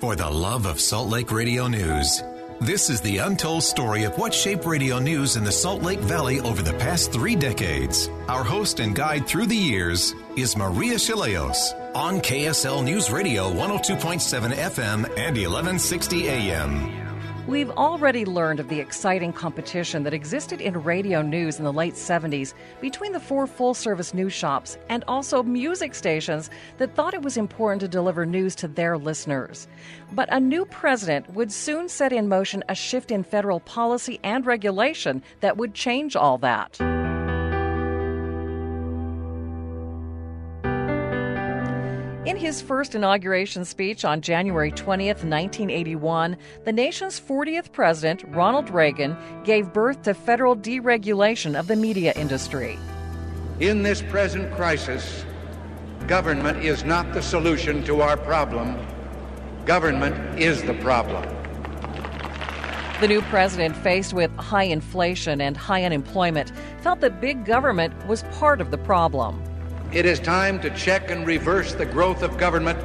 For the love of Salt Lake Radio News. This is the untold story of what shaped radio news in the Salt Lake Valley over the past three decades. Our host and guide through the years is Maria Shilaos on KSL News Radio 102.7 FM and 1160 AM. We've already learned of the exciting competition that existed in radio news in the late 70s between the four full service news shops and also music stations that thought it was important to deliver news to their listeners. But a new president would soon set in motion a shift in federal policy and regulation that would change all that. In his first inauguration speech on January 20th, 1981, the nation's 40th president, Ronald Reagan, gave birth to federal deregulation of the media industry. In this present crisis, government is not the solution to our problem. Government is the problem. The new president, faced with high inflation and high unemployment, felt that big government was part of the problem. It is time to check and reverse the growth of government,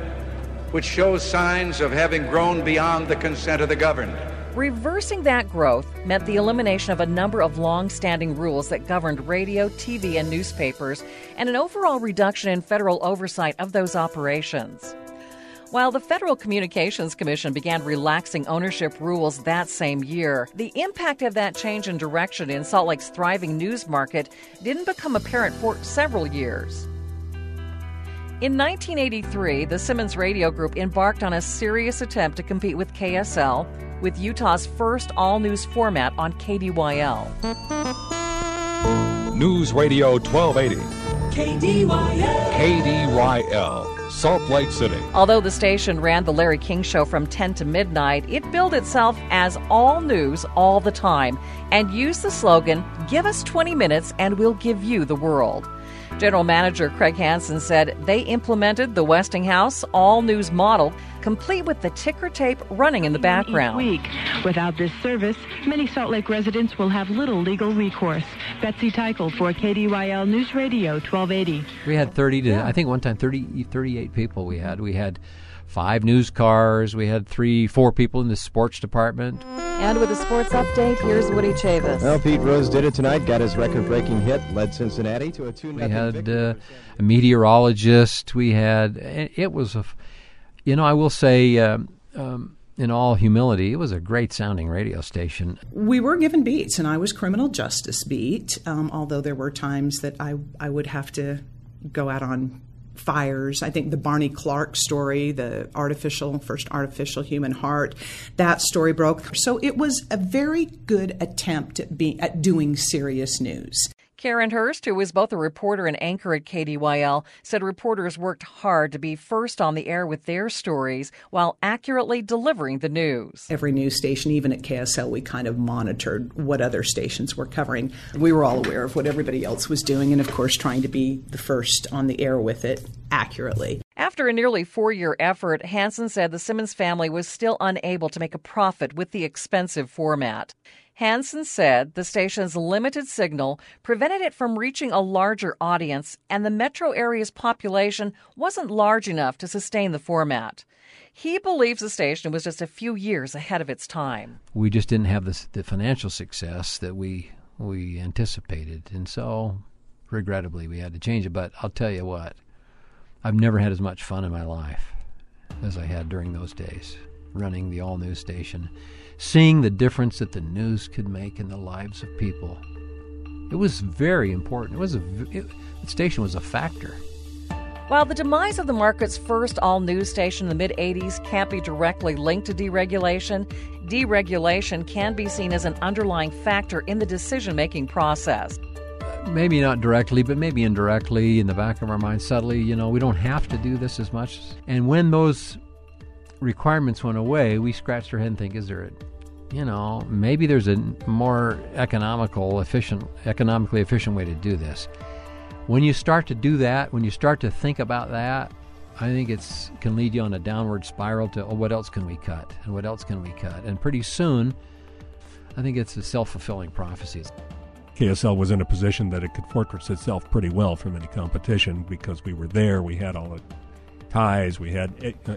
which shows signs of having grown beyond the consent of the governed. Reversing that growth meant the elimination of a number of long standing rules that governed radio, TV, and newspapers, and an overall reduction in federal oversight of those operations. While the Federal Communications Commission began relaxing ownership rules that same year, the impact of that change in direction in Salt Lake's thriving news market didn't become apparent for several years. In 1983, the Simmons Radio Group embarked on a serious attempt to compete with KSL with Utah's first all news format on KDYL. News Radio 1280. KDYL. KDYL, Salt Lake City. Although the station ran the Larry King Show from 10 to midnight, it billed itself as all news all the time and used the slogan, Give us 20 minutes and we'll give you the world. General Manager Craig Hansen said they implemented the Westinghouse all news model, complete with the ticker tape running in the background. Each week. Without this service, many Salt Lake residents will have little legal recourse. Betsy Teichel for KDYL News Radio 1280. We had 30 to, I think one time 30, 38 people we had. We had five news cars. We had three, four people in the sports department. And with a sports update, here's Woody Chavis. Well, Pete Rose did it tonight. Got his record-breaking hit, led Cincinnati to a two. We had uh, a meteorologist. We had it was a, you know, I will say. Um, um, in all humility, it was a great sounding radio station. We were given beats, and I was criminal justice beat, um, although there were times that I, I would have to go out on fires. I think the Barney Clark story, the artificial first artificial human heart, that story broke. So it was a very good attempt at being at doing serious news. Karen Hurst, who is both a reporter and anchor at KDYL, said reporters worked hard to be first on the air with their stories while accurately delivering the news. Every news station, even at KSL, we kind of monitored what other stations were covering. We were all aware of what everybody else was doing, and of course, trying to be the first on the air with it accurately. After a nearly four year effort, Hansen said the Simmons family was still unable to make a profit with the expensive format. Hansen said the station's limited signal prevented it from reaching a larger audience, and the metro area's population wasn't large enough to sustain the format. He believes the station was just a few years ahead of its time. We just didn't have the, the financial success that we we anticipated, and so regrettably we had to change it. But I'll tell you what, I've never had as much fun in my life as I had during those days running the all news station seeing the difference that the news could make in the lives of people. It was very important. It was a it, the station was a factor. While the demise of the market's first all news station in the mid 80s can't be directly linked to deregulation, deregulation can be seen as an underlying factor in the decision making process. Maybe not directly, but maybe indirectly in the back of our minds, subtly, you know, we don't have to do this as much. And when those requirements went away, we scratched our head and think, is there a, you know, maybe there's a more economical, efficient, economically efficient way to do this. When you start to do that, when you start to think about that, I think it's can lead you on a downward spiral to oh, what else can we cut and what else can we cut, and pretty soon, I think it's a self fulfilling prophecy. KSL was in a position that it could fortress itself pretty well from any competition because we were there. We had all the ties. We had eh, eh,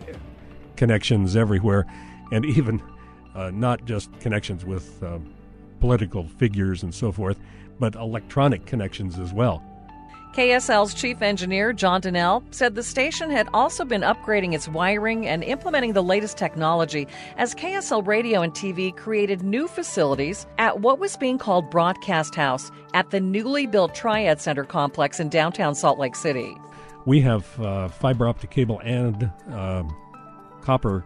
connections everywhere, and even uh, not just connections with uh, political figures and so forth, but electronic connections as well. KSL's chief engineer, John Donnell, said the station had also been upgrading its wiring and implementing the latest technology as KSL Radio and TV created new facilities at what was being called Broadcast House at the newly built Triad Center complex in downtown Salt Lake City. We have uh, fiber optic cable and uh, copper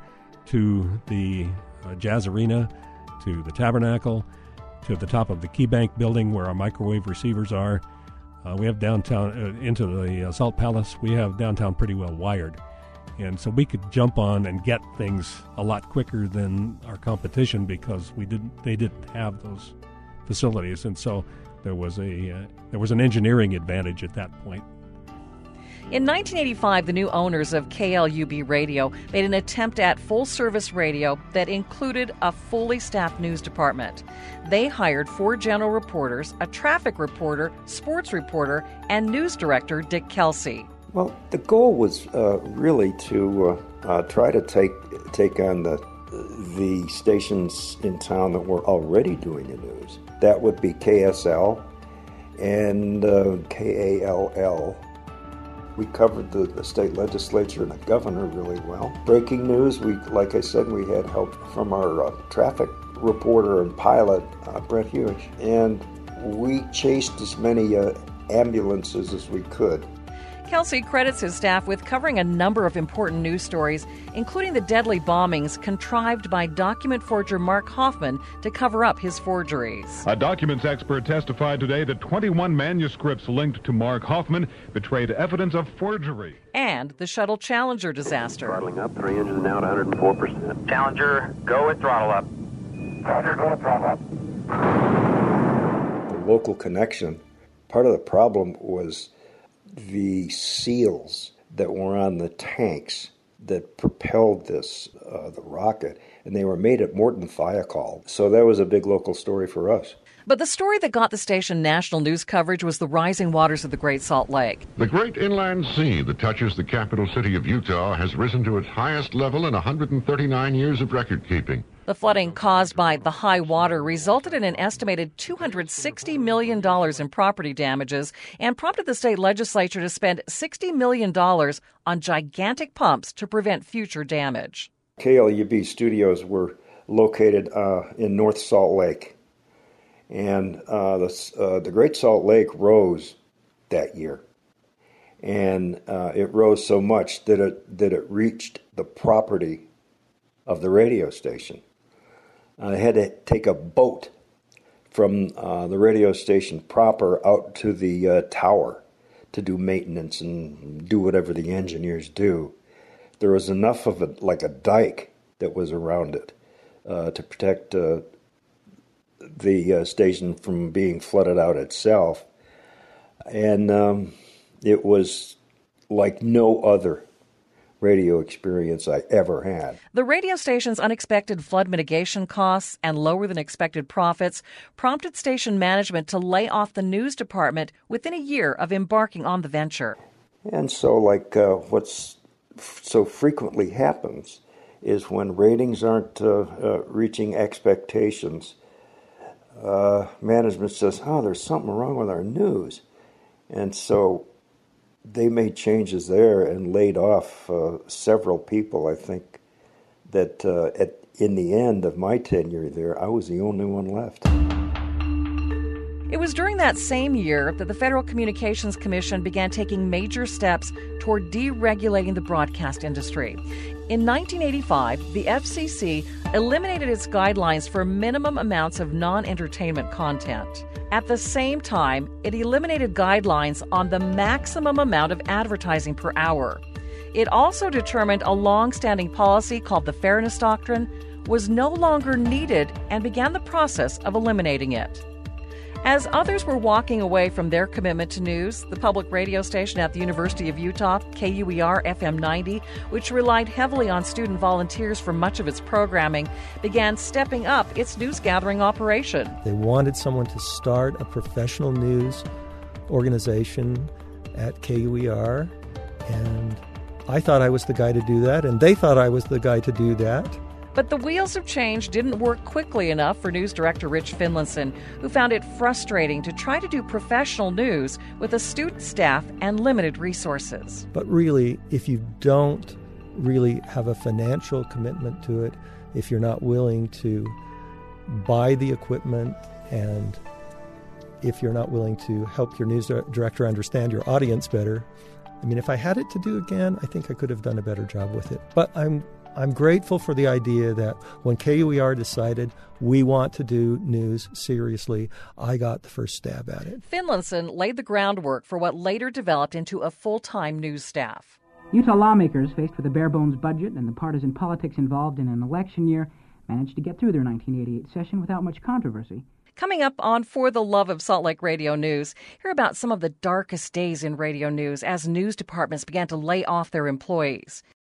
to the uh, Jazz Arena, to the Tabernacle, to the top of the KeyBank building where our microwave receivers are. Uh, we have downtown uh, into the uh, Salt Palace. We have downtown pretty well wired, and so we could jump on and get things a lot quicker than our competition because we didn't. They didn't have those facilities, and so there was a uh, there was an engineering advantage at that point. In 1985, the new owners of KLUB Radio made an attempt at full service radio that included a fully staffed news department. They hired four general reporters, a traffic reporter, sports reporter, and news director Dick Kelsey. Well, the goal was uh, really to uh, uh, try to take take on the the stations in town that were already doing the news. That would be KSL and uh, KALL we covered the, the, state legislature and the governor really well. Breaking news, we like I said, we had help from our uh, traffic reporter and pilot, uh, Brett Hughes, and we chased as many uh, ambulances as we could. Kelsey credits his staff with covering a number of important news stories, including the deadly bombings contrived by document forger Mark Hofmann to cover up his forgeries. A documents expert testified today that 21 manuscripts linked to Mark Hofmann betrayed evidence of forgery. And the Shuttle Challenger disaster. Throttling up, three engines now at 104%. Challenger, go with throttle up. Roger, go with throttle up. The local connection, part of the problem was the seals that were on the tanks that propelled this uh, the rocket, and they were made at Morton Thiokol. So that was a big local story for us. But the story that got the station national news coverage was the rising waters of the Great Salt Lake. The great inland sea that touches the capital city of Utah has risen to its highest level in 139 years of record keeping. The flooding caused by the high water resulted in an estimated $260 million in property damages and prompted the state legislature to spend $60 million on gigantic pumps to prevent future damage. KLUB studios were located uh, in North Salt Lake, and uh, the, uh, the Great Salt Lake rose that year. And uh, it rose so much that it, that it reached the property of the radio station. I had to take a boat from uh, the radio station proper out to the uh, tower to do maintenance and do whatever the engineers do. There was enough of it, like a dike, that was around it uh, to protect uh, the uh, station from being flooded out itself. And um, it was like no other radio experience I ever had. The radio station's unexpected flood mitigation costs and lower than expected profits prompted station management to lay off the news department within a year of embarking on the venture. And so, like uh, what's so frequently happens is when ratings aren't uh, uh, reaching expectations, uh, management says, "Oh, there's something wrong with our news," and so they made changes there and laid off uh, several people. I think that uh, at in the end of my tenure there, I was the only one left. It was during that same year that the Federal Communications Commission began taking major steps toward deregulating the broadcast industry. In 1985, the FCC eliminated its guidelines for minimum amounts of non entertainment content. At the same time, it eliminated guidelines on the maximum amount of advertising per hour. It also determined a long standing policy called the Fairness Doctrine was no longer needed and began the process of eliminating it. As others were walking away from their commitment to news, the public radio station at the University of Utah, KUER FM 90, which relied heavily on student volunteers for much of its programming, began stepping up its news gathering operation. They wanted someone to start a professional news organization at KUER, and I thought I was the guy to do that, and they thought I was the guy to do that. But the wheels of change didn't work quickly enough for news director Rich Finlinson, who found it frustrating to try to do professional news with a student staff and limited resources. But really, if you don't really have a financial commitment to it, if you're not willing to buy the equipment and if you're not willing to help your news director understand your audience better, I mean, if I had it to do again, I think I could have done a better job with it. But I'm I'm grateful for the idea that when KUER decided we want to do news seriously, I got the first stab at it. Finlinson laid the groundwork for what later developed into a full time news staff. Utah lawmakers, faced with a bare bones budget and the partisan politics involved in an election year, managed to get through their 1988 session without much controversy. Coming up on For the Love of Salt Lake Radio News, hear about some of the darkest days in radio news as news departments began to lay off their employees.